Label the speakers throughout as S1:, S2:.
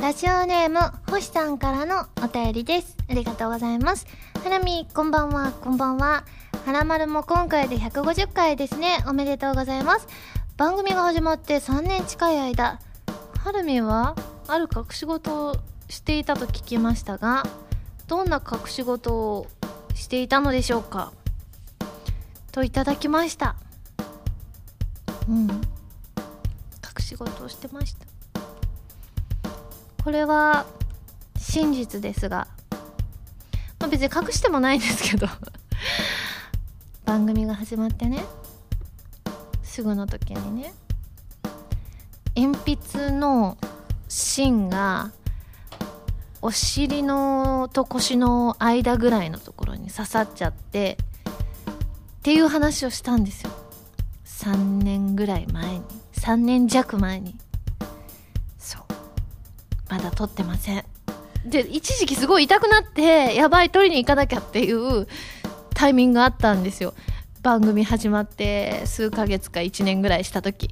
S1: ラジオネーム、星さんからのお便りです。ありがとうございます。はなみ、こんばんは、こんばんは。はらまるも今回で150回ですね。おめでとうございます。番組が始まって3年近い間、はるみはある隠し事をしていたと聞きましたが、どんな隠し事をしていたのでしょうか？といただきました。うん。隠し事をしてました。これは真実ですが、まあ、別に隠してもないんですけど 番組が始まってねすぐの時にね鉛筆の芯がお尻のと腰の間ぐらいのところに刺さっちゃってっていう話をしたんですよ。3年ぐらい前に。3年弱前に。まだ取ってません。で一時期すごい痛くなってやばい取りに行かなきゃっていうタイミングがあったんですよ。番組始まって数ヶ月か1年ぐらいした時。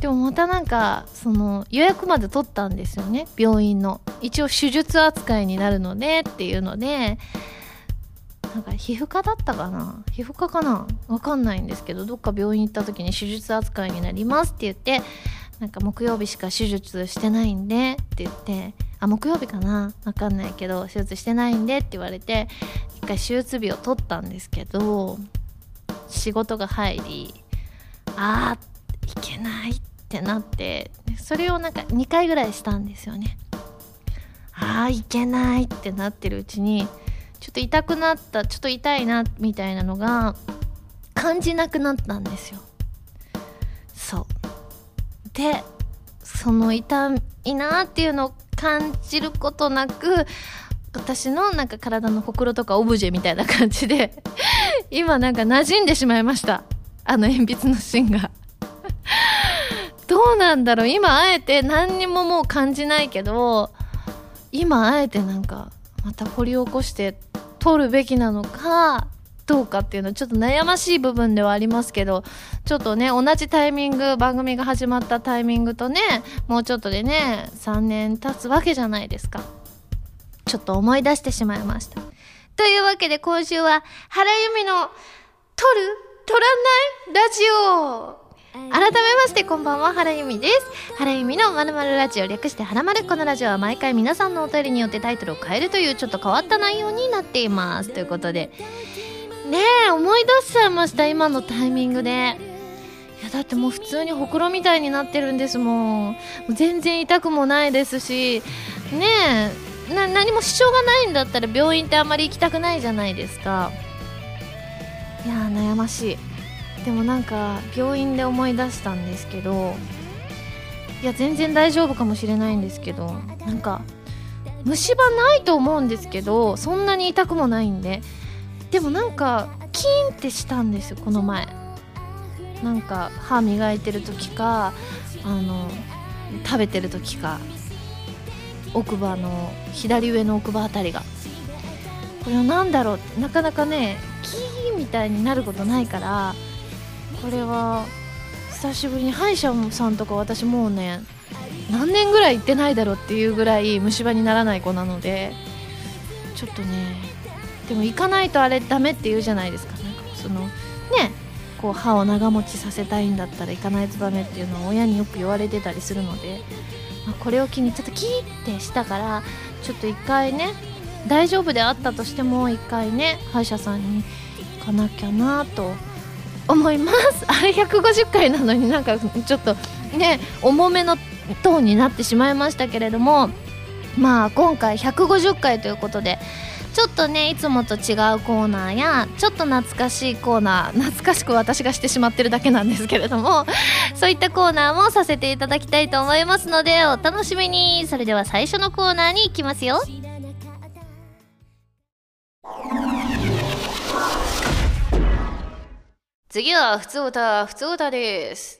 S1: でもまたなんかその予約まで取ったんですよね。病院の。一応手術扱いになるのでっていうのでなんか皮膚科だったかな？皮膚科かな？わかんないんですけどどっか病院行った時に手術扱いになりますって言ってなんか木曜日しか手術してないんでって言ってあ木曜日かな？わかんないけど手術してないんでって言われて一回手術日を取ったんですけど仕事が入りあーいけないってなってそれをなんか2回ぐらいしたんですよね。あーいけないってなってるうちにちょっと痛くなったちょっと痛いなみたいなのが感じなくなったんですよ。でその痛いなっていうのを感じることなく私のなんか体のほくろとかオブジェみたいな感じで 今なんか馴染んでしまいました。あの鉛筆の芯が。どうなんだろう。今あえて何にももう感じないけど今あえてなんかまた掘り起こして取るべきなのかどうかっていうのはちょっと悩ましい部分ではありますけど、ちょっとね、同じタイミング、番組が始まったタイミングとね、もうちょっとでね、3年経つわけじゃないですか。ちょっと思い出してしまいました。というわけで今週は、原由美の、撮る撮らないラジオ改めましてこんばんは、原由美です。原由美のまるまるラジオ略してはらまる。このラジオは毎回皆さんのお便りによってタイトルを変えるというちょっと変わった内容になっています。ということで、ねえ思い出しちゃいました今のタイミングで。いやだってもう普通にほくろみたいになってるんですもん。全然痛くもないですし。ねえ何も支障がないんだったら病院ってあんまり行きたくないじゃないですか。いや悩ましい。でもなんか病院で思い出したんですけどいや全然大丈夫かもしれないんですけどなんか虫歯ないと思うんですけどそんなに痛くもないんで。でもなんかキーンってしたんですよこの前。なんか歯磨いてる時かあの食べてる時か奥歯の左上の奥歯あたりが。これは何だろう？ってなかなかねキーンみたいになることないからこれは久しぶりに歯医者さんとか私もうね何年ぐらい行ってないだろうっていうぐらい虫歯にならない子なのでちょっとねでも行かないとあれダメって言うじゃないですか。なんかそのねこう歯を長持ちさせたいんだったら行かないとダメっていうのは親によく言われてたりするので、まあ、これを機にちょっとキーってしたからちょっと一回ね大丈夫であったとしても一回ね歯医者さんに行かなきゃなと思います。あれ150回なのになんかちょっとね重めのトーンになってしまいましたけれどもまあ今回150回ということでちょっとねいつもと違うコーナーやちょっと懐かしいコーナー 懐かしく私がしてしまってるだけなんですけれどもそういったコーナーもさせていただきたいと思いますのでお楽しみに。それでは最初のコーナーに行きますよ。次は普通歌普通歌です。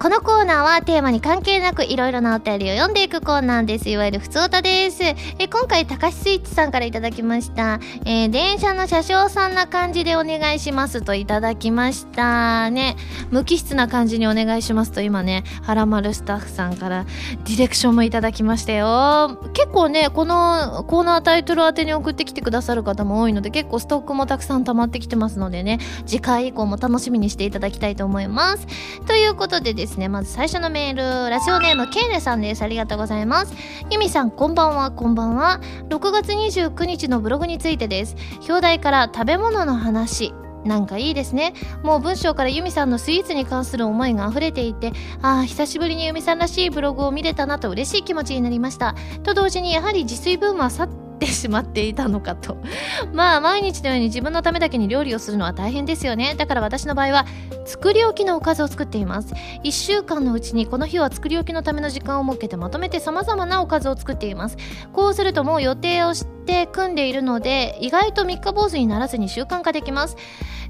S1: このコーナーはテーマに関係なくいろいろなお便りを読んでいくコーナーです。いわゆるふつおたです。え今回、高橋スイッチさんからいただきました。えー、電車の車掌さんな感じでお願いしますといただきました。ね、無機質な感じにお願いしますと今ね、はらまるスタッフさんからディレクションもいただきましたよ。結構ね、このコーナータイトル宛てに送ってきてくださる方も多いので、結構ストックもたくさん溜まってきてますのでね、次回以降も楽しみにしていただきたいと思います。ということでですですね。まず最初のメールラジオネームケイネさんです。ありがとうございます。ユミさんこんばんは。こんばんは。6月29日のブログについてです。表題から食べ物の話。なんかいいですね。もう文章からユミさんのスイーツに関する思いが溢れていて、ああ、久しぶりにユミさんらしいブログを見れたなと嬉しい気持ちになりました。と同時にやはり自炊ブームは去ってってしまっていたのかと。まあ、毎日のように自分のためだけに料理をするのは大変ですよね。だから私の場合は、作り置きのおかずを作っています。1週間のうちにこの日は作り置きのための時間を設けてまとめて様々なおかずを作っています。こうするともう予定をして組んでいるので、意外と三日坊主にならずに習慣化できます。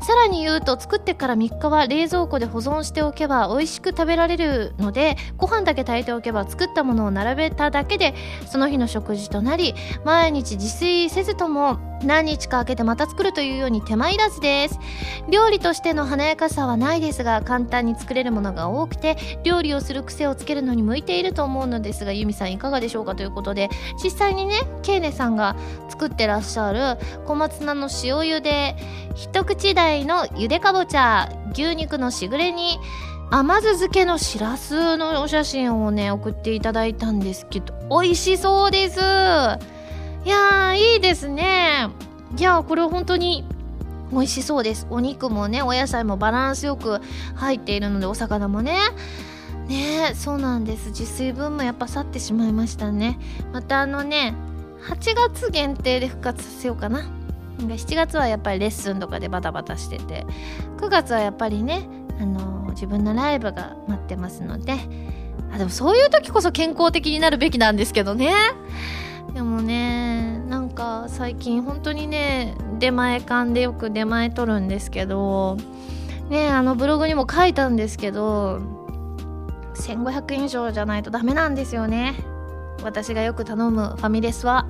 S1: さらに言うと作ってから3日は冷蔵庫で保存しておけば美味しく食べられるのでご飯だけ炊いておけば作ったものを並べただけでその日の食事となり毎日自炊せずとも何日か空けてまた作るというように手間いらずです。料理としての華やかさはないですが簡単に作れるものが多くて料理をする癖をつけるのに向いていると思うのですがユミさんいかがでしょうかということで実際にねケイネさんが作ってらっしゃる小松菜の塩茹で一口大のゆでかぼちゃ牛肉のしぐれ煮甘酢漬けのしらすのお写真をね送っていただいたんですけど美味しそうです。いやーいいですね。いやこれ本当に美味しそうです。お肉もねお野菜もバランスよく入っているのでお魚もね。ねそうなんです。自炊分もやっぱ去ってしまいましたね。またあのね8月限定で復活させようかな。7月はやっぱりレッスンとかでバタバタしてて。9月はやっぱりねあの自分のライブが待ってますので。あでもそういう時こそ健康的になるべきなんですけどね。でもねか最近本当にね出前館でよく出前取るんですけどねあのブログにも書いたんですけど1500円以上じゃないとダメなんですよね。私がよく頼むファミレスは。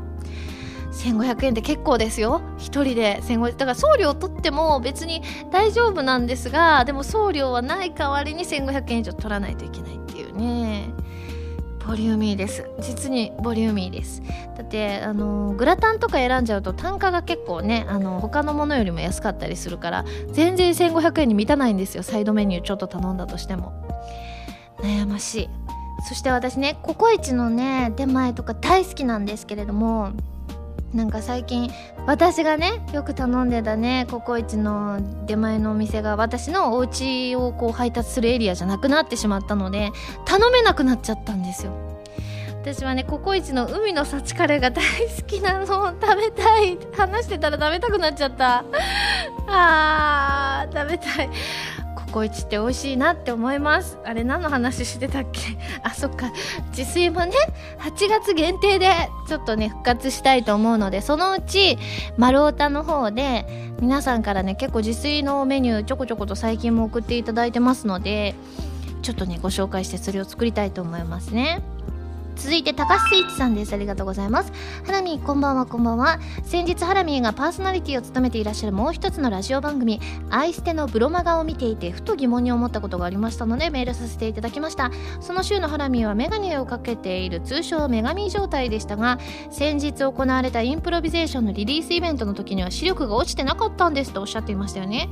S1: 1500円って結構ですよ。1人で1500円だから送料取っても別に大丈夫なんですがでも送料はない代わりに1500円以上取らないといけないっていうね。ボリューミーです。実にボリューミーです。だってあのグラタンとか選んじゃうと単価が結構ねあの他のものよりも安かったりするから全然1500円に満たないんですよ。サイドメニューちょっと頼んだとしても。悩ましい。そして私ねココイチのね出前とか大好きなんですけれどもなんか最近私がねよく頼んでたねココイチの出前のお店が私のお家をこう配達するエリアじゃなくなってしまったので頼めなくなっちゃったんですよ。私はねココイチの海の幸カレーが 大好きなの食べたい。話してたら食べたくなっちゃった。あー食べたい。コイチって美味しいなって思います。あれ何の話してたっけ？あそっか。自炊もね8月限定でちょっとね復活したいと思うのでそのうち丸太の方で皆さんからね結構自炊のメニューちょこちょこと最近も送っていただいてますのでちょっとねご紹介してそれを作りたいと思いますね。続いて高須イッチさんです。ありがとうございます。ハラミこんばんはこんばんは。先日ハラミーがパーソナリティを務めていらっしゃるもう一つのラジオ番組「アイステのブロマガ」を見ていてふと疑問に思ったことがありましたのでメールさせていただきました。その週のハラミーはメガネをかけている通称メガミ状態でしたが先日行われたインプロビゼーションのリリースイベントの時には視力が落ちてなかったんですとおっしゃっていましたよね。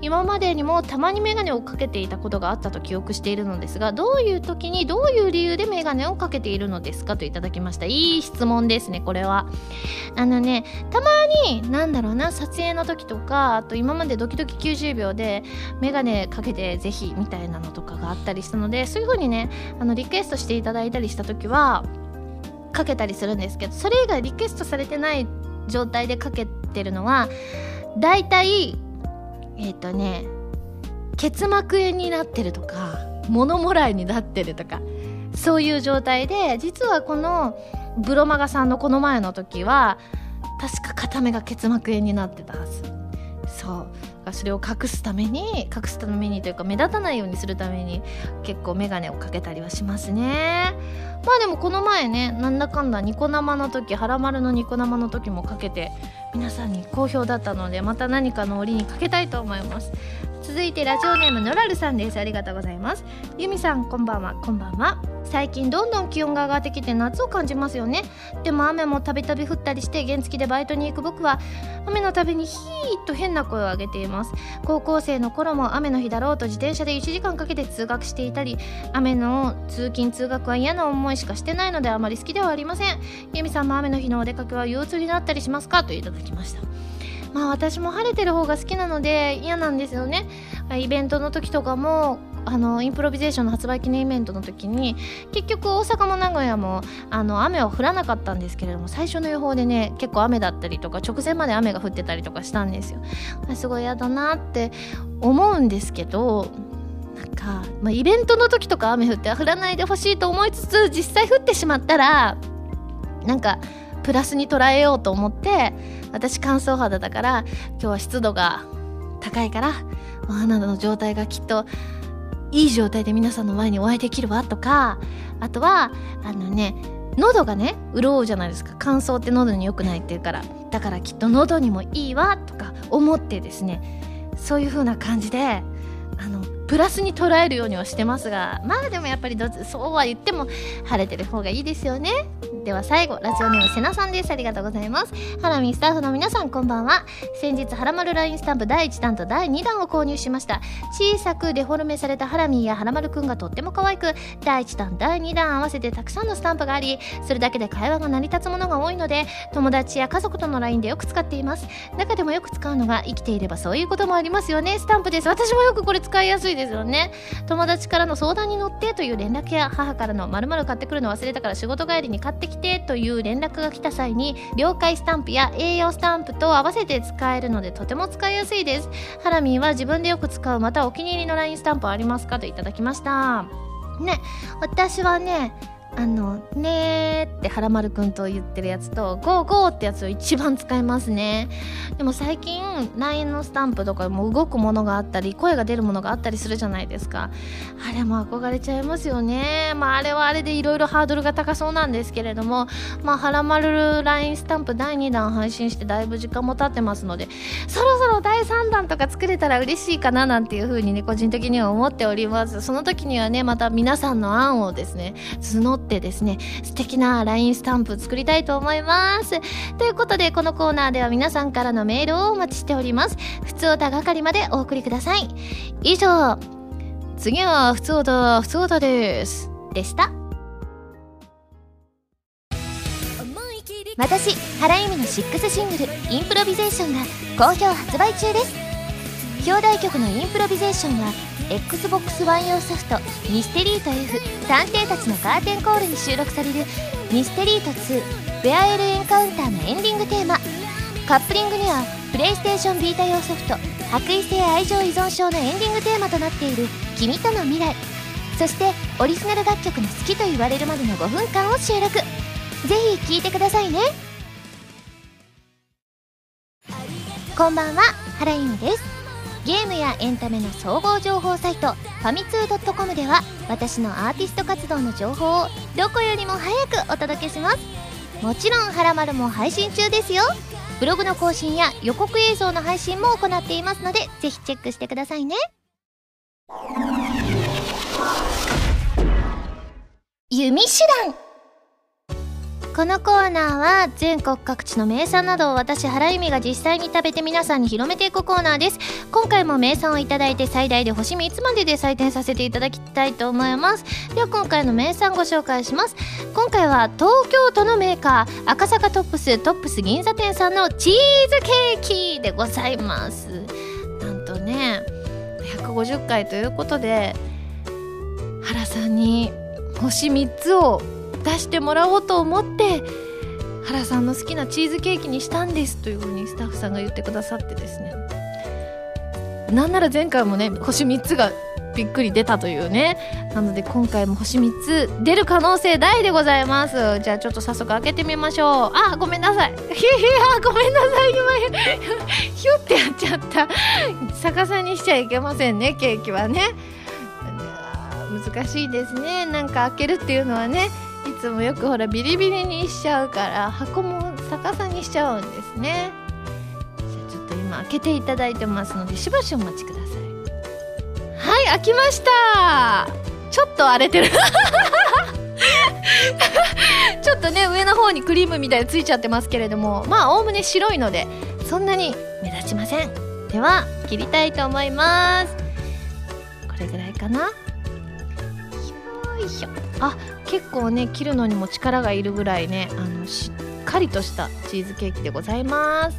S1: 今までにもたまにメガネをかけていたことがあったと記憶しているのですがどういう時にどういう理由でメガネをかけているるのですか？といただきました。いい質問ですねこれは。あのねたまになんだろうな撮影の時とかあと今までドキドキ90秒でメガネかけてぜひみたいなのとかがあったりしたのでそういう風にねあのリクエストしていただいたりした時はかけたりするんですけどそれ以外リクエストされてない状態でかけてるのはだいたいえっ、ー、とね結膜炎になってるとか物もらいになってるとかそういう状態で実はこのブロマガさんのこの前の時は確か片目が結膜炎になってたはず。そう。それを隠すために隠すためにというか目立たないようにするために結構眼鏡をかけたりはしますね。まあでもこの前ねなんだかんだニコ生の時ハラマルのニコ生の時もかけて皆さんに好評だったのでまた何かの折にかけたいと思います。続いてラジオネームノラルさんです。ありがとうございます。ユミさんこんばんは。こんばんは。最近どんどん気温が上がってきて夏を感じますよね。でも雨もたびたび降ったりして原付でバイトに行く僕は雨のたびにヒーッと変な声を上げています。高校生の頃も雨の日だろうと自転車で1時間かけて通学していたり雨の通勤通学は嫌な思いしかしてないのであまり好きではありません。ユミさんも雨の日のお出かけは憂鬱になったりしますか？といただきました。まあ私も晴れてる方が好きなので嫌なんですよね。イベントの時とかもあのインプロビゼーションの発売記念イベントの時に結局大阪も名古屋もあの雨は降らなかったんですけれども最初の予報でね結構雨だったりとか直前まで雨が降ってたりとかしたんですよ。すごい嫌だなって思うんですけどなんか、まあ、イベントの時とか雨降って降らないでほしいと思いつつ実際降ってしまったらなんかプラスに捉えようと思って私乾燥肌だから今日は湿度が高いからお肌の状態がきっといい状態で皆さんの前にお会いできるわとかあとはあのね喉がね潤うじゃないですか。乾燥って喉に良くないっていうからだからきっと喉にもいいわとか思ってですねそういう風な感じであのプラスに捉えるようにはしてますがまあでもやっぱりそうは言っても晴れてる方がいいですよね。では最後ラジオネームせなさんです。ありがとうございます。ハラミスタッフの皆さんこんばんは。先日ハラマルラインスタンプ第1弾と第2弾を購入しました。小さくデフォルメされたハラミーやハラマルくんがとっても可愛く第1弾第2弾合わせてたくさんのスタンプがありそれだけで会話が成り立つものが多いので友達や家族との LINE でよく使っています。中でもよく使うのが生きていればそういうこともありますよね。スタンプです。私もよくこれ使いやすいですよね。友達からの相談に乗ってという連絡や母からの〇〇買ってくるの忘れたから仕事帰りに買ってきてという連絡が来た際に了解スタンプや栄養スタンプと合わせて使えるのでとても使いやすいです。ハラミーは自分でよく使うまたお気に入りの LINE スタンプはありますかといただきました。ね私はねあの「ねー」ってはらまるくんと言ってるやつと「ゴーゴー」ってやつを一番使いますね。でも最近 LINE のスタンプとかも動くものがあったり声が出るものがあったりするじゃないですか。あれも憧れちゃいますよね。まああれはあれでいろいろハードルが高そうなんですけれどもまあはらまる LINE スタンプ第2弾配信してだいぶ時間も経ってますのでそろそろ第3弾とか作れたら嬉しいかななんていう風にね個人的には思っております。その時にはねまた皆さんの案をですね募ってですね素敵な LINE スタンプ作りたいと思います。ということでこのコーナーでは皆さんからのメールをお待ちしております。普通歌係までお送りください。以上次は普通歌普通歌です。でした。私原由美の6シングル「インプロビゼーション」が好評発売中です。表題曲の「インプロビゼーション」は XBOX One 用ソフト「ミステリート F 探偵たちのカーテンコール」に収録される「ミステリート2ベアエルエンカウンター」のエンディングテーマ。カップリングにはプレイステーションビータ用ソフト「白衣性愛情依存症」のエンディングテーマとなっている「君との未来」そしてオリジナル楽曲の好きと言われるまでの5分間を収録。ぜひ聴いてくださいね。こんばんは原由美です。ゲームやエンタメの総合情報サイトファミツー .com では私のアーティスト活動の情報をどこよりも早くお届けします。もちろん「はらまる」も配信中ですよ。ブログの更新や予告映像の配信も行っていますのでぜひチェックしてくださいね。弓手段。このコーナーは全国各地の名産などを私原由美が実際に食べて皆さんに広めていくコーナーです。今回も名産をいただいて最大で星3つまでで採点させていただきたいと思います。では今回の名産ご紹介します。今回は東京都のメーカー赤坂トップストップス銀座店さんのチーズケーキでございます。なんとね150回ということで原さんに星3つを出してもらおうと思って原さんの好きなチーズケーキにしたんですというふうにスタッフさんが言ってくださってですね。なんなら前回もね星3つがびっくり出たというね。なので今回も星3つ出る可能性大でございます。じゃあちょっと早速開けてみましょう。あごめんなさい。ひひやごめんなさい。今ヒュッてやっちゃった。逆さにしちゃいけませんねケーキはね。難しいですね。なんか開けるっていうのはね。つもよくほらビリビリにしちゃうから箱も逆さにしちゃうんですね。じゃあちょっと今開けていただいてますのでしばしお待ちください。はい開きました。ちょっと荒れてる。ちょっとね上の方にクリームみたいについちゃってますけれどもまあおおむね白いのでそんなに目立ちません。では切りたいと思います。これぐらいかな。よいしょ。あ結構ね切るのにも力がいるぐらいねあのしっかりとしたチーズケーキでございます。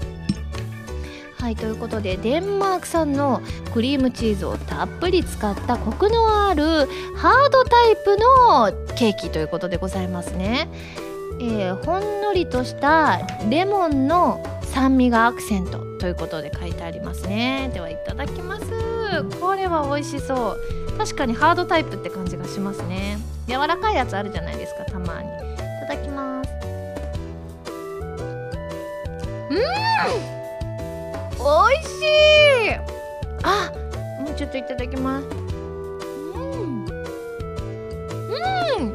S1: はいということでデンマーク産のクリームチーズをたっぷり使ったコクのあるハードタイプのケーキということでございますね、えー、ほんのりとしたレモンの酸味がアクセントということで書いてありますね。ではいただきます。これは美味しそう。確かにハードタイプって感じがしますね。柔らかいやつあるじゃないですかたまに。いただきます。うん！美味しい！あもうちょっといただきます。うん！うん！うん！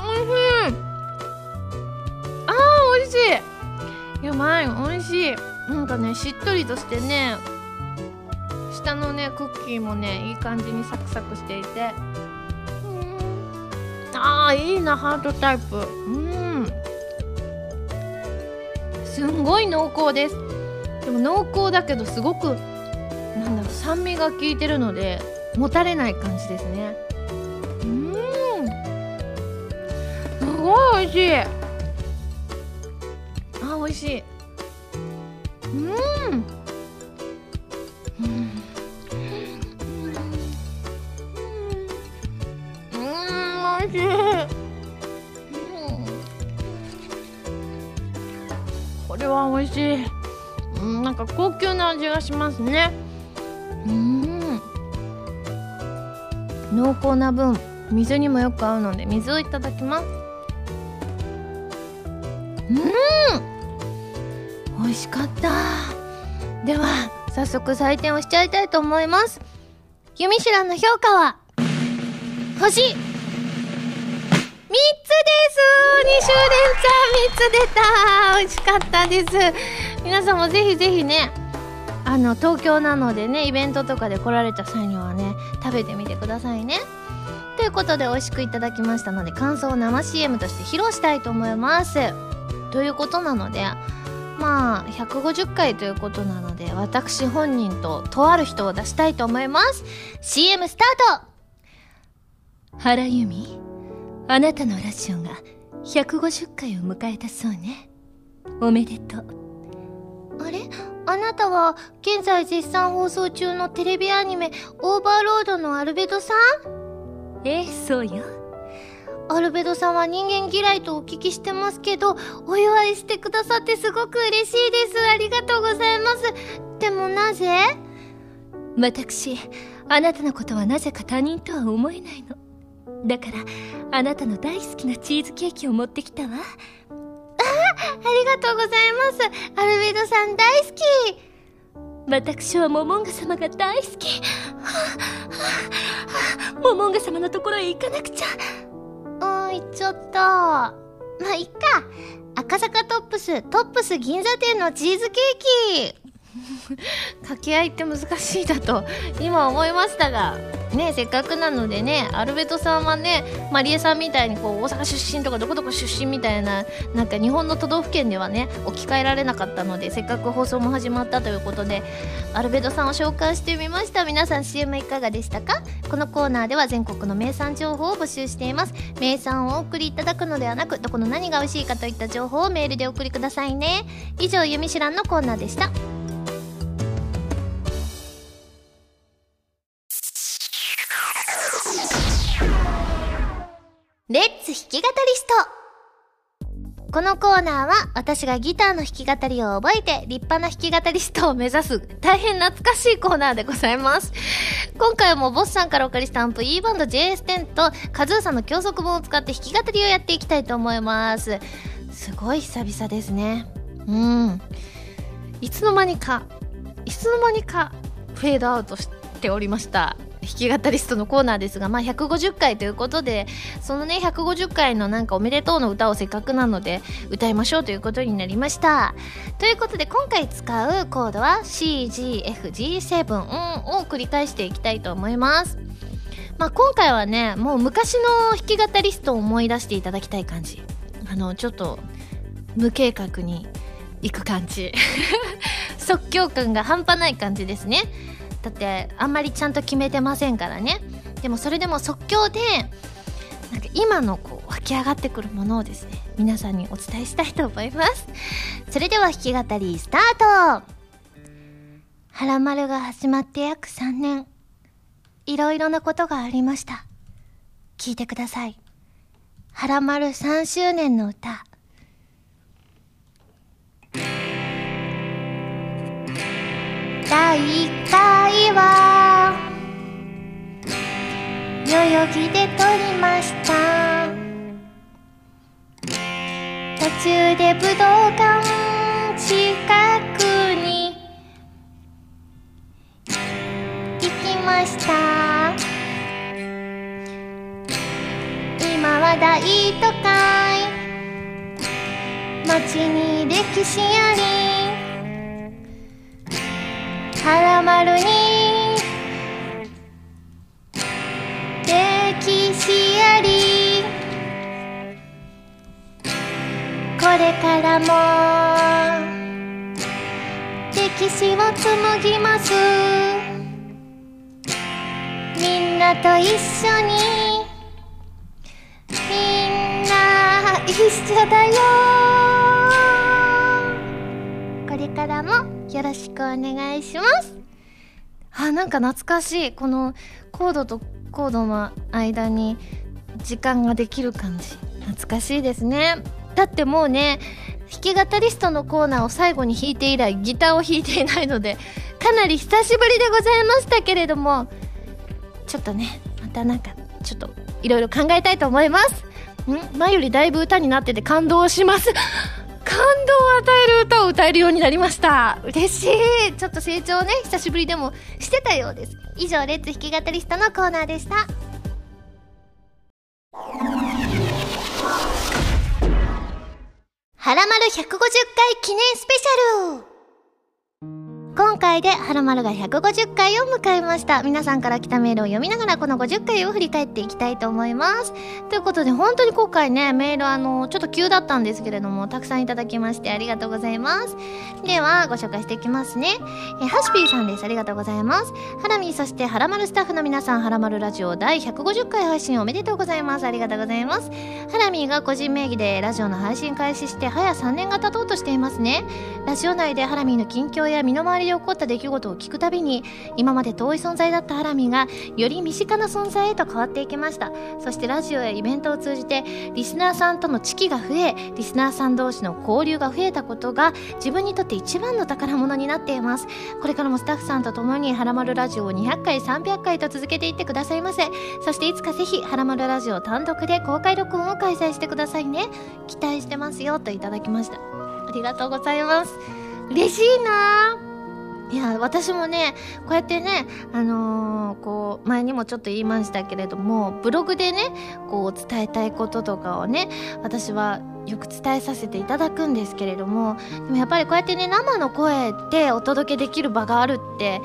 S1: おいしい！あー美味しい！やばい美味しい！なんかねしっとりとしてね下のねクッキーもねいい感じにサクサクしていて。あーいいなハートタイプ。うん。すんごい濃厚です。でも濃厚だけどすごくなんだろう酸味が効いてるのでもたれない感じですね。うん。すごい美味しい。あ美味しい。うんうん。美味しい、これは美味しい、うん、なんか高級な味がしますね。うん。濃厚な分水にもよく合うので水をいただきます。うん。美味しかった。では早速採点をしちゃいたいと思います。ユミシュランの評価は星2週連チャン3つ出た。美味しかったです。皆さんもぜひぜひねあの東京なのでねイベントとかで来られた際にはね食べてみてくださいね。ということで美味しくいただきましたので感想を生 CM として披露したいと思います。ということなのでまあ150回ということなので私本人ととある人を出したいと思います。CM スタート。原由美。あなたのラジオが150回を迎えたそうね。おめでとう。あれ？あなたは現在絶賛放送中のテレビアニメオーバーロードのアルベドさん？ええそうよ。アルベドさんは人間嫌いとお聞きしてますけどお祝いしてくださってすごく嬉しいです。ありがとうございます。でもなぜ？私あなたのことはなぜか他人とは思えないのだからあなたの大好きなチーズケーキを持ってきたわ。あありがとうございます。アルベドさん大好き。私はモモンガ様が大好き。モモンガ様のところへ行かなくちゃ。あ行っちゃった。まあいっか。赤坂トップストップス銀座店のチーズケーキ。掛け合いって難しいだと今思いましたがねせっかくなのでねアルベトさんはねマリエさんみたいにこう大阪出身とかどこどこ出身みたいななんか日本の都道府県ではね置き換えられなかったのでせっかく放送も始まったということでアルベトさんを紹介してみました。皆さん CM いかがでしたか？このコーナーでは全国の名産情報を募集しています。名産をお送りいただくのではなくどこの何が美味しいかといった情報をメールでお送りくださいね。以上「ゆみしらん」のコーナーでした。レッツ弾き語りストこのコーナーは私がギターの弾き語りを覚えて立派な弾き語りストを目指す大変懐かしいコーナーでございます。今回もボスさんからお借りしたアンプ E バンド JS10 とカズーさんの教則本を使って弾き語りをやっていきたいと思います。すごい久々ですね。うん。いつの間にか、いつの間にかフェードアウトしておりました。弾き語りストのコーナーですが、まあ、150回ということでそのね150回のなんかおめでとうの歌をせっかくなので歌いましょうということになりました。ということで今回使うコードは CGFG7 を繰り返していきたいと思います。まあ、今回はねもう昔の弾き語りストを思い出していただきたい感じ。あのちょっと無計画に行く感じ。即興感が半端ない感じですね。だってあんまりちゃんと決めてませんからね。でもそれでも即興でなんか今のこう湧き上がってくるものをですね皆さんにお伝えしたいと思います。それでは弾き語りスタート。はらまるが始まって約3年。いろいろなことがありました。聞いてください。はらまる3周年の歌。第1回は代々木で撮りました。途中で武道館近くに行きました。今は大都会。街に歴史あり。はまるに歴史ありこれからも歴史を紡ぎますみんなと一緒に。みんな一緒だよ。これからも。よろしくお願いします。あなんか懐かしい。このコードとコードの間に時間ができる感じ。懐かしいですね。だってもうね弾き語りストのコーナーを最後に弾いて以来ギターを弾いていないのでかなり久しぶりでございましたけれどもちょっとねまたなんかちょっといろいろ考えたいと思います。ん？前よりだいぶ歌になってて感動します。感動を与える歌を歌えるようになりました。嬉しい。ちょっと成長ね久しぶりでもしてたようです。以上レッツ弾き語りストのコーナーでした。はらまる150回記念スペシャル。今回ではるまるが150回を迎えました。皆さんから来たメールを読みながらこの50回を振り返っていきたいと思います。ということで本当に今回ね、メールあの、ちょっと急だったんですけれども、たくさんいただきましてありがとうございます。では、ご紹介していきますね。えハシピーさんです。ありがとうございます。ハラミー、そしてはらまるスタッフの皆さん、はらまるラジオ第150回配信おめでとうございます。ありがとうございます。ハラミーが個人名義でラジオの配信開始して早3年が経とうとしていますね。ラジオ内でハラミーの近況や身の回りで起こった出来事を聞くたびに今まで遠い存在だったハラミがより身近な存在へと変わっていきました。そしてラジオやイベントを通じてリスナーさんとの知識が増えリスナーさん同士の交流が増えたことが自分にとって一番の宝物になっています。これからもスタッフさんと共にハラマルラジオを200回300回と続けていってくださいませ。そしていつかぜひハラマルラジオ単独で公開録音を開催してくださいね。期待してますよといただきました。ありがとうございます。嬉しいな。いや私もねこうやってねあのー、こう前にもちょっと言いましたけれどもブログでねこう伝えたいこととかをね私はよく伝えさせていただくんですけれどもでもやっぱりこうやってね生の声でお届けできる場があるって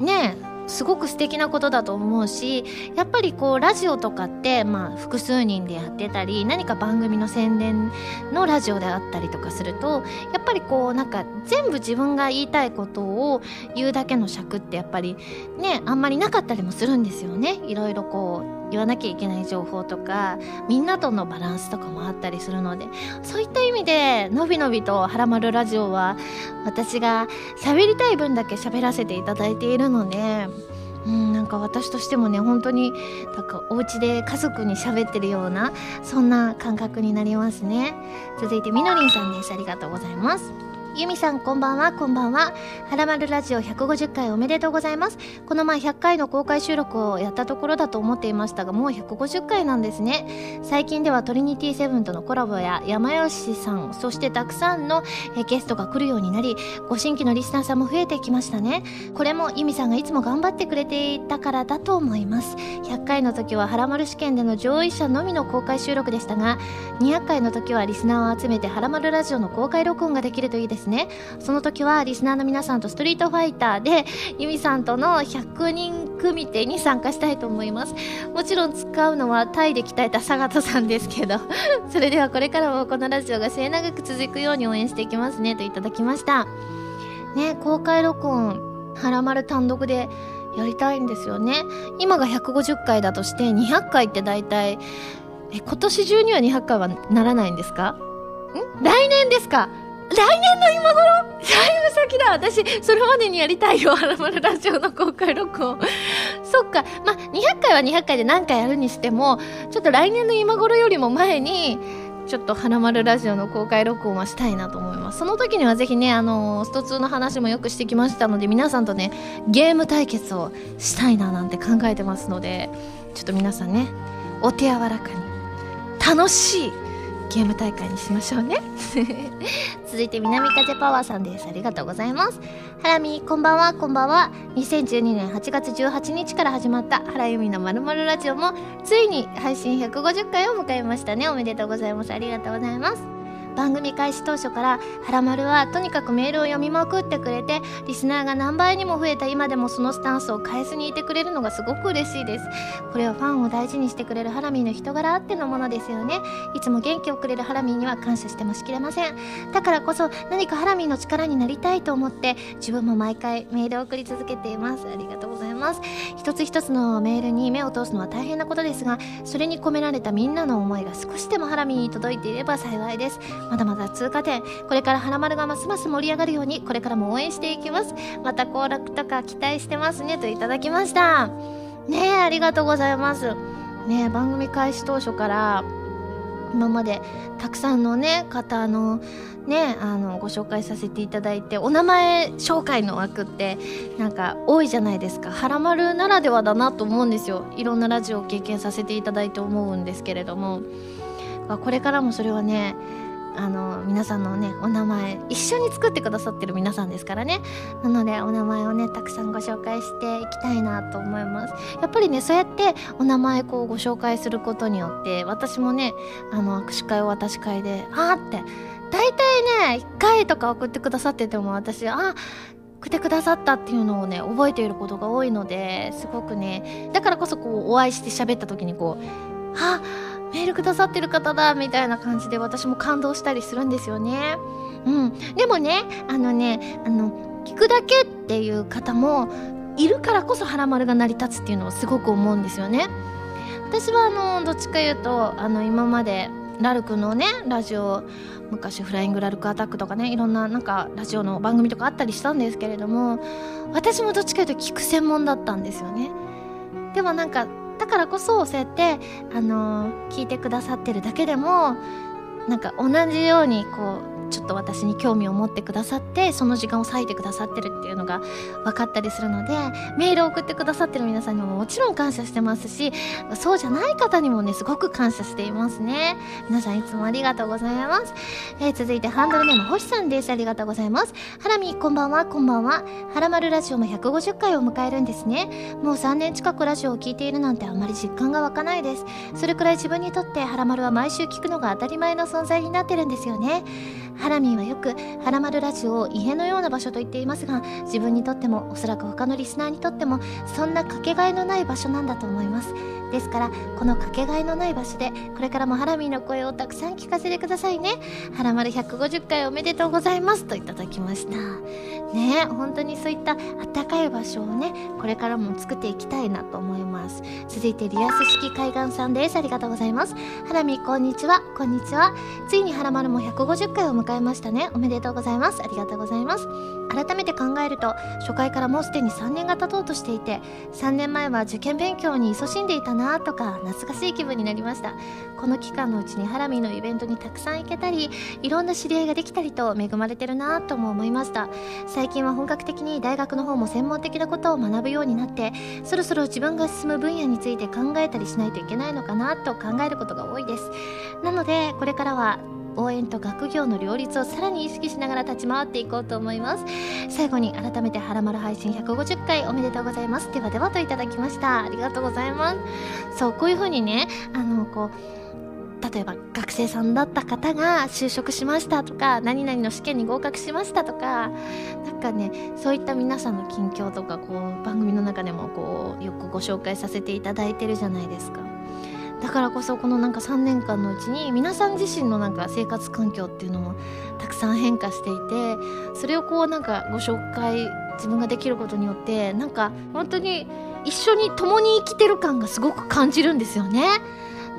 S1: ねすごく素敵なことだと思うしやっぱりこうラジオとかって、まあ、複数人でやってたり何か番組の宣伝のラジオであったりとかするとやっぱりこうなんか全部自分が言いたいことを言うだけの尺ってやっぱりねあんまりなかったりもするんですよね。いろいろこう言わなきゃいけない情報とかみんなとのバランスとかもあったりするのでそういった意味でのびのびと「はらまるラジオ」は私が喋りたい分だけ喋らせていただいているのでうん、なんか私としてもね本当になんかお家で家族に喋ってるようなそんな感覚になりますね。続いてみのりんさんです。ありがとうございます。ゆみさんこんばんはこんばんは。はらまるラジオ150回おめでとうございます。この前100回の公開収録をやったところだと思っていましたがもう150回なんですね。最近ではトリニティセブンとのコラボや山吉さんそしてたくさんのゲストが来るようになりご新規のリスナーさんも増えてきましたね。これもゆみさんがいつも頑張ってくれていたからだと思います。100回の時ははらまる試験での上位者のみの公開収録でしたが200回の時はリスナーを集めてはらまるラジオの公開録音ができるといいですね。ね。その時はリスナーの皆さんとストリートファイターで ユミさんとの100人組手に参加したいと思います。もちろん使うのはタイで鍛えた佐賀さんですけど それではこれからもこのラジオが末永く続くように応援していきますねといただきました。ね公開録音はらまる単独でやりたいんですよね。今が150回だとして200回って大体え今年中には200回はならないんですか？ん？来年ですか？来年の今頃？だいぶ先だ私、それまでにやりたいよ、はらまるラジオの公開録音。そっか。まあ、200回は200回で何回やるにしても、ちょっと来年の今頃よりも前に、ちょっとはらまるラジオの公開録音はしたいなと思います。その時にはぜひね、あのスト2の話もよくしてきましたので、皆さんとね、ゲーム対決をしたいななんて考えてますので、ちょっと皆さんね、お手柔らかに、楽しいゲーム大会にしましょうね。続いて南風パワーさんです。ありがとうございます。ハラミこんばんはこんばんは。2012年8月18日から始まったハラユミのまるまるラジオもついに配信150回を迎えましたね。おめでとうございます。ありがとうございます。番組開始当初から「はらまる」はとにかくメールを読みまくってくれてリスナーが何倍にも増えた今でもそのスタンスを変えずにいてくれるのがすごく嬉しいです。これはファンを大事にしてくれるハラミーの人柄あってのものですよね。いつも元気をくれるハラミーには感謝してもしきれません。だからこそ何かハラミーの力になりたいと思って自分も毎回メールを送り続けています。ありがとうございます。一つ一つのメールに目を通すのは大変なことですがそれに込められたみんなの思いが少しでもハラミーに届いていれば幸いです。まだまだ通過点これから花丸がますます盛り上がるようにこれからも応援していきます。また行楽とか期待してますねといただきました。ねえありがとうございます。ね番組開始当初から今までたくさんのね方のねあのご紹介させていただいてお名前紹介の枠ってなんか多いじゃないですか。はらまるならではだなと思うんですよ。いろんなラジオを経験させていただいて思うんですけれども。これからもそれはねあの皆さんのねお名前一緒に作ってくださってる皆さんですからね。なのでお名前をねたくさんご紹介していきたいなと思います。やっぱりねそうやってお名前こうご紹介することによって私もねあの握手会お渡し会であーって大体ね1回とか送ってくださってても私あ送ってくださったっていうのをね覚えていることが多いのですごくねだからこそこうお会いして喋った時にこうあメールくださってる方だみたいな感じで私も感動したりするんですよね。うん、でもねあのねあの聞くだけっていう方もいるからこそ「はらまる」が成り立つっていうのをすごく思うんですよね。私はあのどっちか言うとあの今までラルクのねラジオ昔フライングラルクアタックとかねいろんななんかラジオの番組とかあったりしたんですけれども私もどっちかというと聞く専門だったんですよねでもなんかだからこそそうやってあの聞いてくださってるだけでもなんか同じようにこうちょっと私に興味を持ってくださってその時間を割いてくださってるっていうのが分かったりするのでメールを送ってくださってる皆さんにももちろん感謝してますしそうじゃない方にもねすごく感謝していますね。皆さんいつもありがとうございます、えー、続いてハンドルネーム星さんです。ありがとうございます。ハラミこんばんは。こんばんは。ハラマルラジオも150回を迎えるんですね。もう3年近くラジオを聴いているなんてあまり実感が湧かないです。それくらい自分にとってハラマルは毎週聞くのが当たり前の存在になってるんですよね。ハラミーはよくハラマルラジオを家のような場所と言っていますが自分にとってもおそらく他のリスナーにとってもそんなかけがえのない場所なんだと思います。ですからこのかけがえのない場所でこれからもハラミーの声をたくさん聞かせてくださいね。ハラマル150回おめでとうございます。といただきました。ね本当にそういったあったかい場所をねこれからも作っていきたいなと思います。続いてリアス式海岸さんです。ありがとうございます。ハラミーこんにちは。こんにちは。ついにハラマルも150回を迎迎えましたね。おめでとうございます。ありがとうございます。改めて考えると初回からもうすでに3年が経とうとしていて3年前は受験勉強に勤しんでいたなとか懐かしい気分になりました。この期間のうちにハラミーのイベントにたくさん行けたりいろんな知り合いができたりと恵まれてるなとも思いました。最近は本格的に大学の方も専門的なことを学ぶようになってそろそろ自分が進む分野について考えたりしないといけないのかなと考えることが多いです。なのでこれからは応援と学業の両立をさらに意識しながら立ち回っていこうと思います。最後に改めてはらまる配信150回おめでとうございます。ではではといただきました？ありがとうございます。そうこういう風にねあのこう例えば学生さんだった方が就職しましたとか何々の試験に合格しましたとかなんかねそういった皆さんの近況とかこう番組の中でもこうよくご紹介させていただいてるじゃないですか。だからこそこのなんか3年間のうちに皆さん自身のなんか生活環境っていうのもたくさん変化していてそれをこうなんかご紹介自分ができることによってなんか本当に一緒に共に生きてる感がすごく感じるんですよね。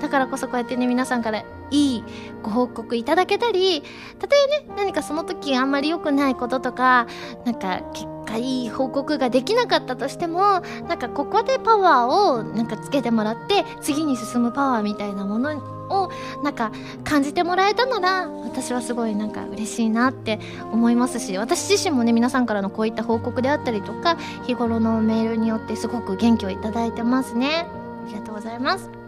S1: だからこそこうやってね皆さんからいいご報告いただけたりたとえね何かその時あんまり良くないこととかなんか結果いい報告ができなかったとしてもなんかここでパワーをなんかつけてもらって次に進むパワーみたいなものをなんか感じてもらえたなら私はすごいなんか嬉しいなって思いますし私自身もね皆さんからのこういった報告であったりとか日頃のメールによってすごく元気をいただいてますね。ありがとうございます。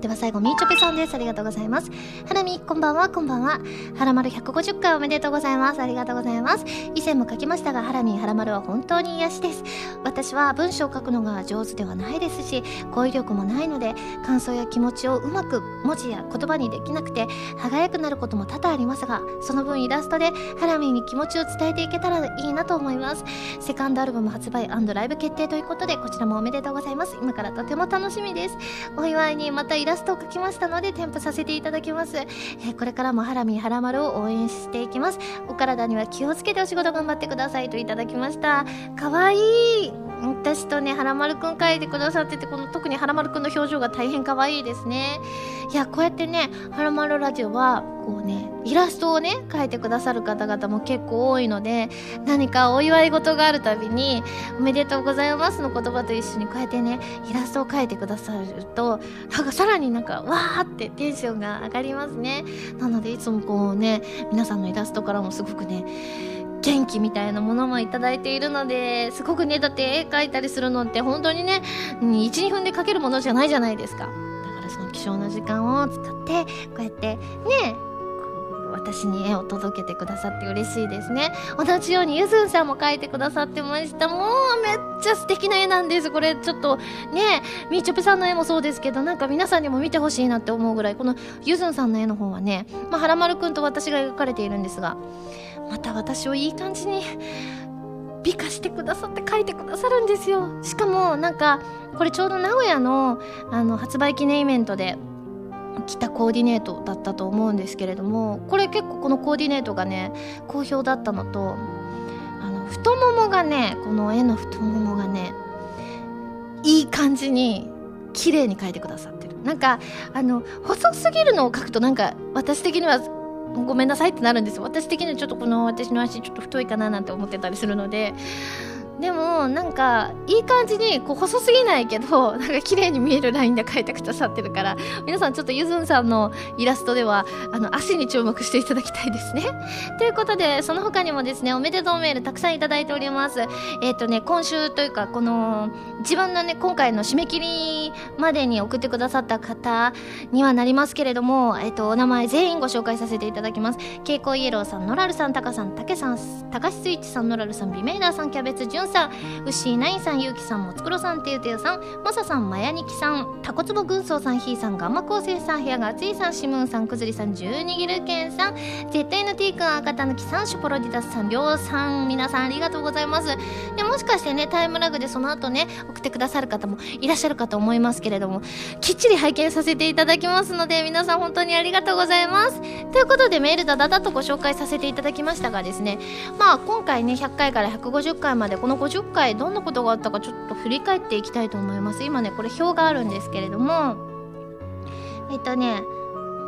S1: では最後、みーちょぺさんです。ありがとうございます。はらみ、こんばんは、こんばんは。はらまる150回おめでとうございます。ありがとうございます。以前も書きましたが、はらみ、はらまるは本当に癒しです。私は文章を書くのが上手ではないですし、語彙力もないので、感想や気持ちをうまく文字や言葉にできなくて、歯がゆくなることも多々ありますが、その分イラストで、はらみに気持ちを伝えていけたらいいなと思います。セカンドアルバム発売ライブ決定ということで、こちらもおめでとうございます。今からとても楽しみです。お祝いにまたイララストを描きましたので添付させていただきます、えー、これからもハラミハラマルを応援していきます。お体には気をつけてお仕事頑張ってくださいといただきました。かわい。い私とね、はらまるくん書いてくださってて、この特にはらまるくんの表情が大変可愛いですね。いや、こうやってね、はらまるラジオは、こうね、イラストをね、描いてくださる方々も結構多いので、何かお祝い事があるたびに、おめでとうございますの言葉と一緒にこうやってね、イラストを描いてくださると、なんかさらになんか、わーってテンションが上がりますね。なので、いつもこうね、皆さんのイラストからもすごくね、元気みたいなものもいただいているのですごくねだって絵描いたりするのって本当にね12分で描けるものじゃないじゃないですかだからその貴重な時間を使ってこうやってね私に絵を届けてくださって嬉しいですね。同じようにゆずんさんも描いてくださってました。もうめっちゃ素敵な絵なんです。これちょっとねみーちょぺさんの絵もそうですけどなんか皆さんにも見てほしいなって思うぐらいこのゆずんさんの絵の方はねまあ、はらまるくんと私が描かれているんですがまた私をいい感じに美化してくださって書いてくださるんですよ。しかもなんかこれちょうど名古屋のあの発売記念イベントで着たコーディネートだったと思うんですけれどもこれ結構このコーディネートがね好評だったのとあの太ももがねこの絵の太ももがねいい感じに綺麗に描いてくださってる。なんかあの細すぎるのを描くとなんか私的にはごめんなさいってなるんです私的にはちょっとこの私の足ちょっと太いかななんて思ってたりするのででもなんかいい感じにこう細すぎないけど なんか綺麗に見えるラインで描いてくださってるから皆さんちょっとゆずんさんのイラストではあの足に注目していただきたいですね。ということでその他にもですねおめでとうメールたくさんいただいております。えっ、ー、とね今週というかこの自分のね今回の締め切りまでに送ってくださった方にはなりますけれどもえっ、ー、とお名前全員ご紹介させていただきます。蛍光イエローさんノラルさんタカさんタケさんタカシスイッチさんノラルさんビメイダーさんキャベツジュンさんウッシーナインさんゆうきさんもつくろさんてゆてゆさんまささんまやにきさんたこつぼ軍曹さんひーさんガンマ構成さん部屋が熱いさんしむんさんくずりさん十二ギルケンさん絶対の T くん赤たぬきさんシュポロディダスさんりょうさん皆さんありがとうございます。でもしかしてねタイムラグでその後ね送ってくださる方もいらっしゃるかと思いますけれどもきっちり拝見させていただきますので皆さん本当にありがとうございます。ということでメールだだだとご紹介させていただきましたがですねまあ今回ね100回から150回までこの50回どんなことがあったかちょっと振り返っていきたいと思います。今ねこれ表があるんですけれども。えっとね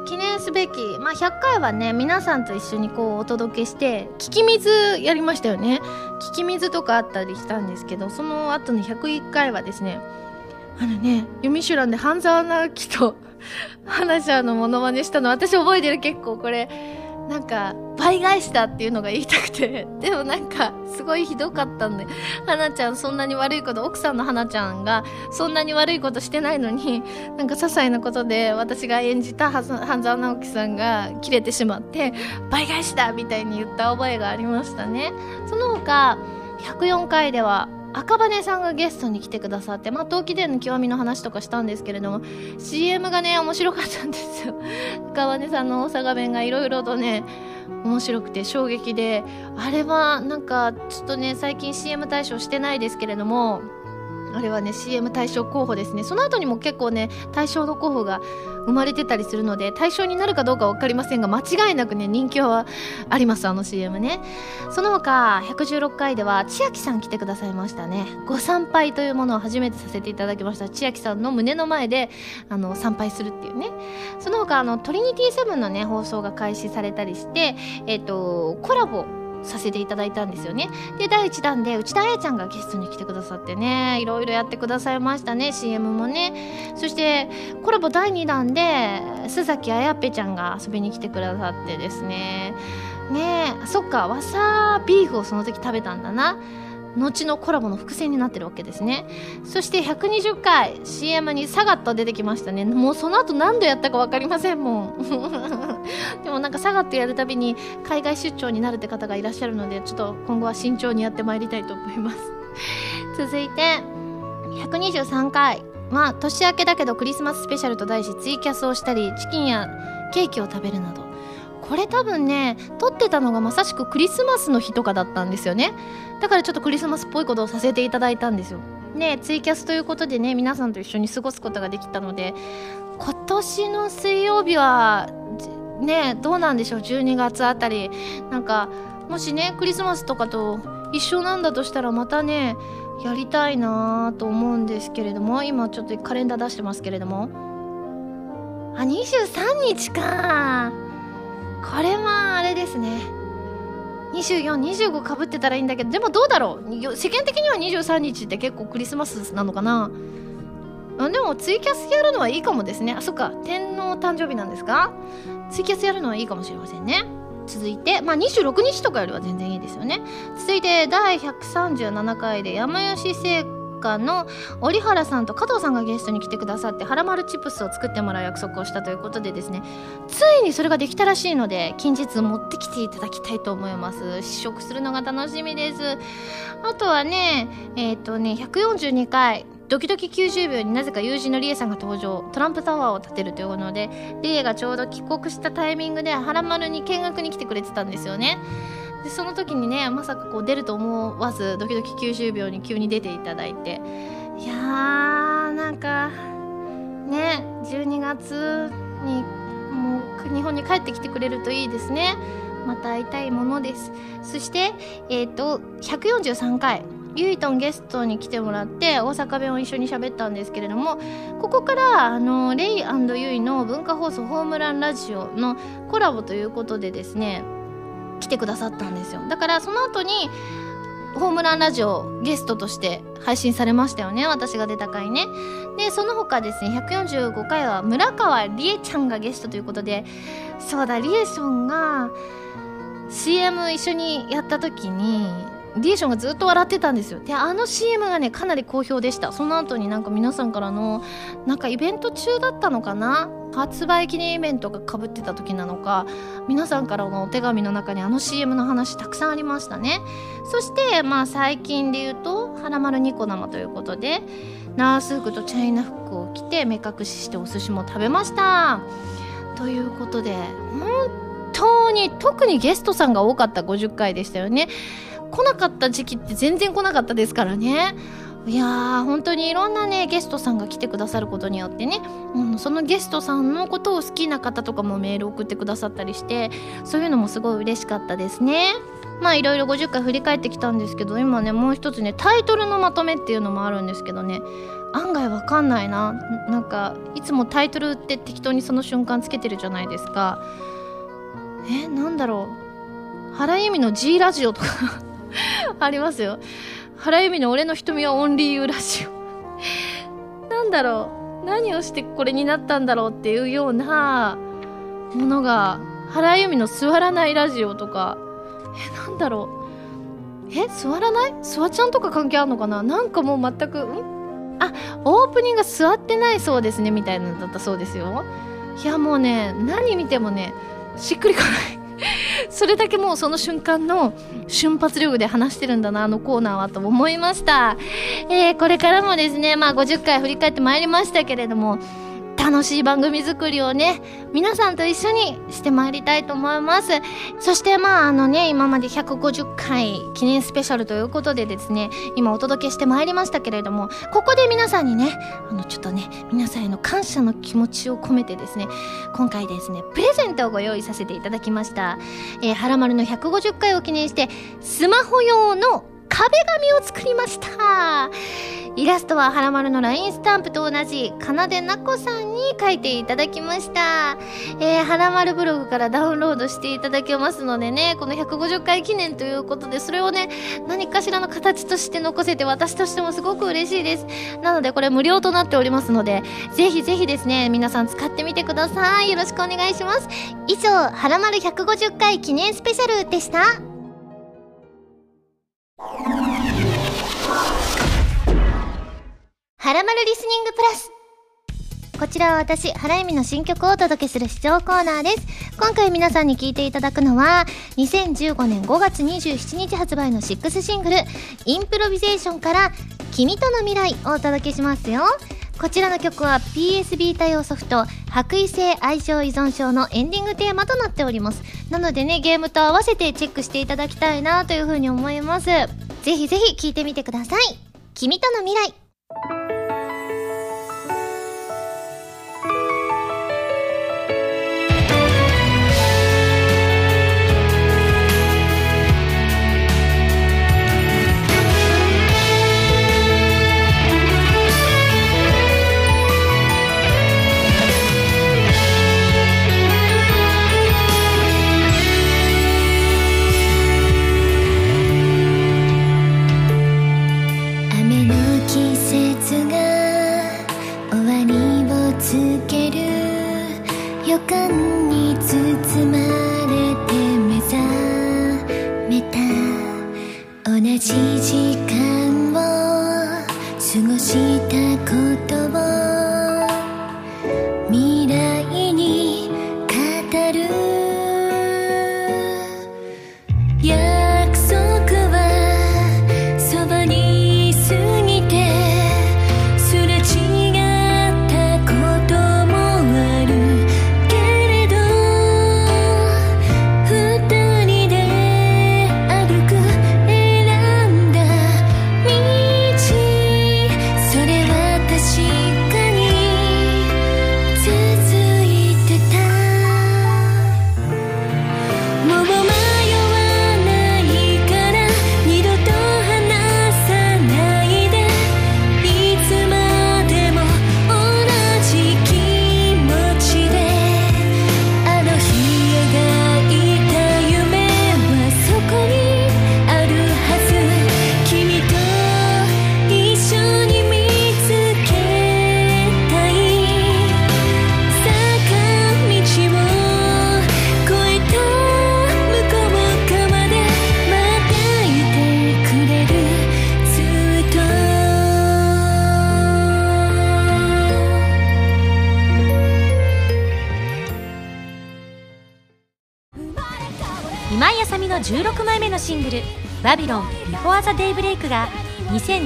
S1: 記念すべき、まあ、100回はね皆さんと一緒にこうお届けして聞き水やりましたよね。聞き水とかあったりしたんですけどその後の101回はですねあのね「ユミシュラン」で半沢直樹と花ちゃんのモノマネしたの私覚えてる結構これ。なんか倍返したっていうのが言いたくて でもなんかすごいひどかったんで花ちゃんそんなに悪いこと奥さんの花ちゃんがそんなに悪いことしてないのになんか些細なことで私が演じた半沢直樹さんが切れてしまって倍返しだみたいに言った覚えがありましたね。その他104回では赤羽さんがゲストに来てくださって、まあ、陶器での極みの話とかしたんですけれども CM がね面白かったんですよ。赤羽さんの大阪弁がいろいろとね面白くて衝撃であれはなんかちょっとね最近 CM 対象してないですけれどもあれはね CM 対象候補ですね。その後にも結構ね対象の候補が生まれてたりするので対象になるかどうか分かりませんが間違いなくね人気はありますあの CM ね。その他116回では千秋さん来てくださいましたね。ご参拝というものを初めてさせていただきました。千秋さんの胸の前であの参拝するっていうね。その他あのトリニティセブンのね放送が開始されたりしてえっ、とコラボさせていただいたんですよね。で第1弾で内田彩ちゃんがゲストに来てくださってねいろいろやってくださいましたね CM もね。そしてコラボ第2弾で須崎あやぺちゃんが遊びに来てくださってですね。ねえそっかわさビーフをその時食べたんだな。後のコラボの伏線になってるわけですね。そして120回 CM にサガット出てきましたね。もうその後何度やったか分かりませんもん。でもなんかサガットやるたびに海外出張になるって方がいらっしゃるのでちょっと今後は慎重にやってまいりたいと思います。続いて123回。まあ年明けだけどクリスマススペシャルと題しツイキャスをしたりチキンやケーキを食べるなど。これ多分ね撮ってたのがまさしくクリスマスの日とかだったんですよね。だからちょっとクリスマスっぽいことをさせていただいたんですよ。ねツイキャスということでね皆さんと一緒に過ごすことができたので今年の水曜日はねどうなんでしょう？12月あたり。なんかもしねクリスマスとかと一緒なんだとしたらまたねやりたいなと思うんですけれども今ちょっとカレンダー出してますけれども。あ23日か。これはあれですね。2425かぶってたらいいんだけどでもどうだろう？世間的には23日って結構クリスマスなのかな？でもツイキャスやるのはいいかもですね。あそっか。天皇誕生日なんですか？ツイキャスやるのはいいかもしれませんね。続いてまあ26日とかよりは全然いいですよね。続いて第137回で山吉製家の折原さんと加藤さんがゲストに来てくださってハラマルチップスを作ってもらう約束をしたということでですねついにそれができたらしいので近日持ってきていただきたいと思います。試食するのが楽しみです。あとはねえっ、ー、とね142回ドキドキ90秒になぜか友人のリエさんが登場。トランプタワーを建てるというのでリエがちょうど帰国したタイミングでハラマルに見学に来てくれてたんですよね。でその時にねまさかこう出ると思わずドキドキ90秒に急に出ていただいて。いやーなんかね12月にもう日本に帰ってきてくれるといいですね。また会いたいものです。そしてえっ、ー、と143回ゆいとんゲストに来てもらって大阪弁を一緒に喋ったんですけれどもここからあのレイゆいの文化放送ホームランラジオのコラボということでですね来てくださったんですよ。だからその後にホームランラジオゲストとして配信されましたよね。私が出た回ね。でその他ですね145回は村川理恵ちゃんがゲストということでそうだリエさんが CM 一緒にやった時にリエーションがずっと笑ってたんですよ。であの CM がねかなり好評でした。その後になんか皆さんからのなんかイベント中だったのかな？発売記念イベントがかぶってた時なのか？皆さんからのお手紙の中にあの CM の話たくさんありましたね。そしてまあ最近で言うと「はらまるニコ生」ということでナース服とチャイナ服を着て目隠ししてお寿司も食べました。ということで本当に特にゲストさんが多かった50回でしたよね。来なかった時期って全然来なかったですからね。いやー本当にいろんなねゲストさんが来てくださることによってね、うん、そのゲストさんのことを好きな方とかもメール送ってくださったりしてそういうのもすごい嬉しかったですね。まあいろいろ50回振り返ってきたんですけど今ねもう一つねタイトルのまとめっていうのもあるんですけどね。案外わかんないな。なんかいつもタイトルって適当にその瞬間つけてるじゃないですか。えなんだろう。原由美の G ラジオとか。ありますよ。原由美の俺の瞳はオンリーユーラジオ。なんだろう。何をしてこれになったんだろうっていうようなものが原由美の座らないラジオとか。えなんだろう。え座らない？座ちゃんとか関係あるのかな？なんかもう全くん？あオープニングが座ってないそうですねみたいなのだったそうですよ。いやもうね何見てもねしっくりこない。それだけもうその瞬間の瞬発力で話してるんだなあのコーナーはと思いました、えー、これからもですねまあ50回振り返ってまいりましたけれども楽しい番組作りをね、皆さんと一緒にしてまいりたいと思います。そしてまああのね、今まで150回記念スペシャルということでですね、今お届けしてまいりましたけれども、ここで皆さんにね、あのちょっとね、皆さんへの感謝の気持ちを込めてですね、今回ですね、プレゼントをご用意させていただきました。えー、はらまるの150回を記念して、スマホ用の壁紙を作りましたイラストははらまるの LINE スタンプと同じかなでなこさんに書いていただきました。えー、はらまるブログからダウンロードしていただけますのでねこの150回記念ということでそれをね何かしらの形として残せて私としてもすごく嬉しいです。なのでこれ無料となっておりますのでぜひぜひですね皆さん使ってみてください。よろしくお願いします。以上はらまる150回記念スペシャルでした。はらまるリスニングプラスこちらは私、原由美の新曲をお届けする視聴コーナーです。今回皆さんに聴いていただくのは、2015年5月27日発売の6シングル、インプロビゼーションから、君との未来をお届けしますよ。こちらの曲は PSB 対応ソフト、白衣性愛情依存症のエンディングテーマとなっております。なのでね、ゲームと合わせてチェックしていただきたいなというふうに思います。ぜひぜひ聴いてみてください。君との未来。
S2: バ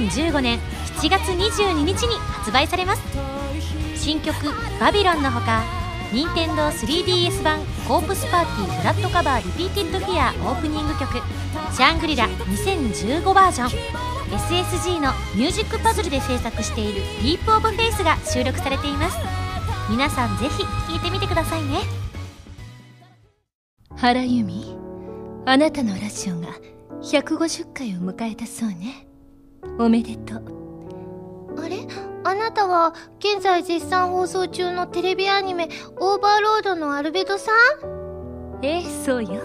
S2: 2015年7月22日に発売されます。新曲「バビロン」のほか任天堂 3DS 版コープスパーティー Blood Covered Repeated Fear オープニング曲「シャングリラ2015バージョン」SSG のミュージックパズルで制作している「ディープオブフェイスが収録されています。皆さんぜひ聴いてみてくださいね。
S1: 原由実
S2: あなたのラジオが150回を迎えたそうね。おめでとう。
S1: あれ？あなたは現在絶賛放送中のテレビアニメオーバーロードのアルベドさ
S2: ん？ええそうよ。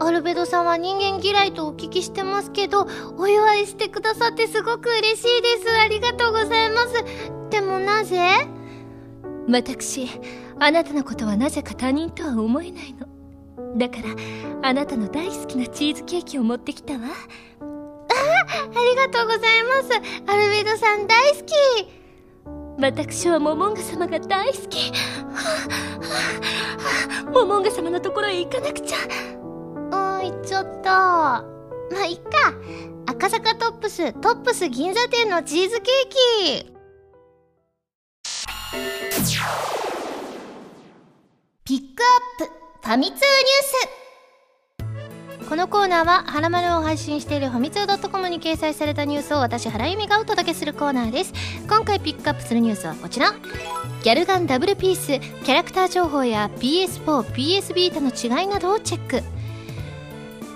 S1: アルベドさんは人間嫌いとお聞きしてますけどお祝いしてくださってすごく嬉しいです。ありがとうございます。でもなぜ？
S2: 私あなたのことはなぜか他人とは思えないの。だからあなたの大好きなチーズケーキを持ってきたわあ
S1: ありがとうございます。アルベドさん大好き。
S2: 私はモモンガ様が大好き。モモンガ様のところへ行かなくちゃ。
S1: うん行っちゃった。まあいっか。赤坂トップストップス銀座店のチーズケーキ。ピックアップファミ通ニュースこのコーナーは、はらまるを配信しているファミツー .com に掲載されたニュースを私、原由実がお届けするコーナーです。今回ピックアップするニュースはこちら。ギャルガンダブルピース、キャラクター情報や PS4、PS ビータの違いなどをチェック。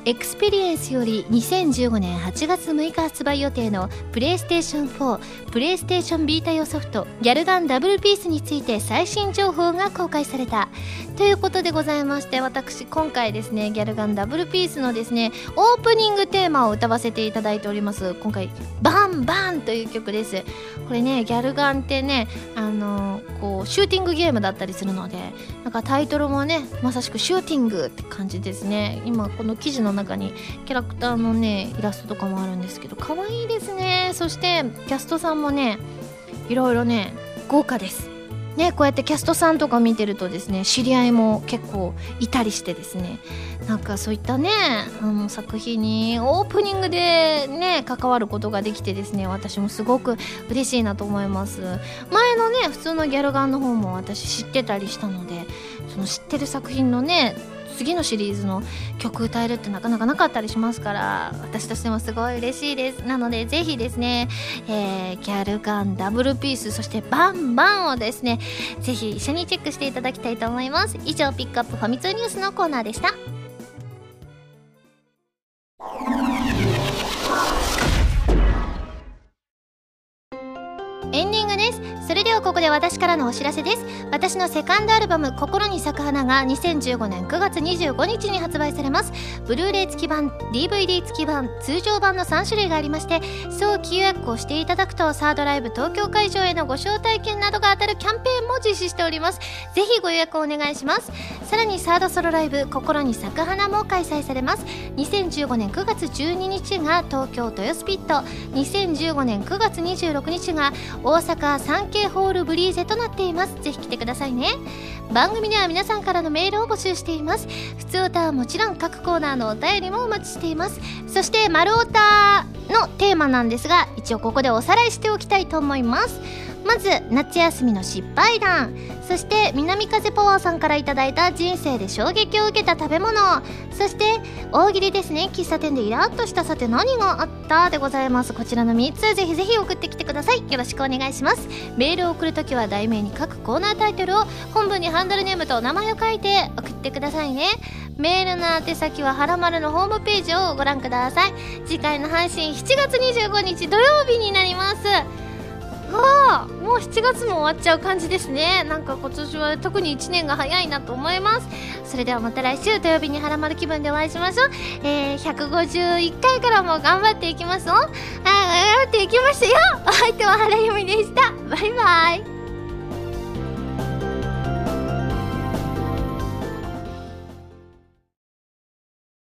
S1: エクスペリエンスより2015年8月6日発売予定のプレイステーション4プレイステーションビータ用ソフトギャルガンダブルピースについて最新情報が公開された。ということでございまして私今回ですねギャルガンダブルピースのですねオープニングテーマを歌わせていただいております。今回バンバンという曲です。これねギャルガンってねあのこうシューティングゲームだったりするのでなんかタイトルもねまさしくシューティングって感じですね。今この記事の中に。キャラクターのねイラストとかもあるんですけど可愛いですね。そしてキャストさんもねいろいろね豪華です。ね、こうやってキャストさんとか見てるとですね知り合いも結構いたりしてですね。なんかそういったねあの作品にオープニングでね関わることができてですね私もすごく嬉しいなと思います。前のね普通のギャルガンの方も私知ってたりしたのでその知ってる作品のね次のシリーズの曲歌えるってなかなかなかったりしますから私としてもすごい嬉しいです。なのでぜひですね、えー、ギャルガンダブルピースそしてバンバンをですねぜひ一緒にチェックしていただきたいと思います。以上ピックアップファミ通ニュースのコーナーでした。エンディングです。それではここで私からのお知らせです。私のセカンドアルバム「心に咲く花」が2015年9月25日に発売されます。ブルーレイ付き版 DVD 付き版通常版の3種類がありまして早期予約をしていただくとサードライブ東京会場へのご招待券などが当たるキャンペーンも実施しております。ぜひご予約をお願いします。さらにサードソロライブ「心に咲く花」も開催されます。2015年9月12日が東京豊洲ピット。2015年9月26日が大阪サンケイホールブリーゼとなっています。ぜひ来てくださいね。番組では皆さんからのメールを募集しています。普通歌はもちろん各コーナーのお便りもお待ちしています。そして「丸太」のテーマなんですが一応ここでおさらいしておきたいと思います。まず夏休みの失敗談。そして南風パワーさんから頂いた人生で衝撃を受けた食べ物。そして大喜利ですね。喫茶店でイラッとしたさて何があったでございます。こちらの3つ。ぜひぜひ送ってきてください。よろしくお願いします。メールを送るときは題名に各コーナータイトルを本文にハンドルネームとお名前を書いて送ってくださいね。メールの宛先ははらまるのホームページをご覧ください。次回の配信7月25日土曜日になります。はあもう7月も終わっちゃう感じですね。なんか今年は特に1年が早いなと思います。それではまた来週土曜日にハラマル気分でお会いしましょう。えー、151回からも頑張っていきますよ。あ頑張っていきますよ。お相手は原由美でした。バイバイ。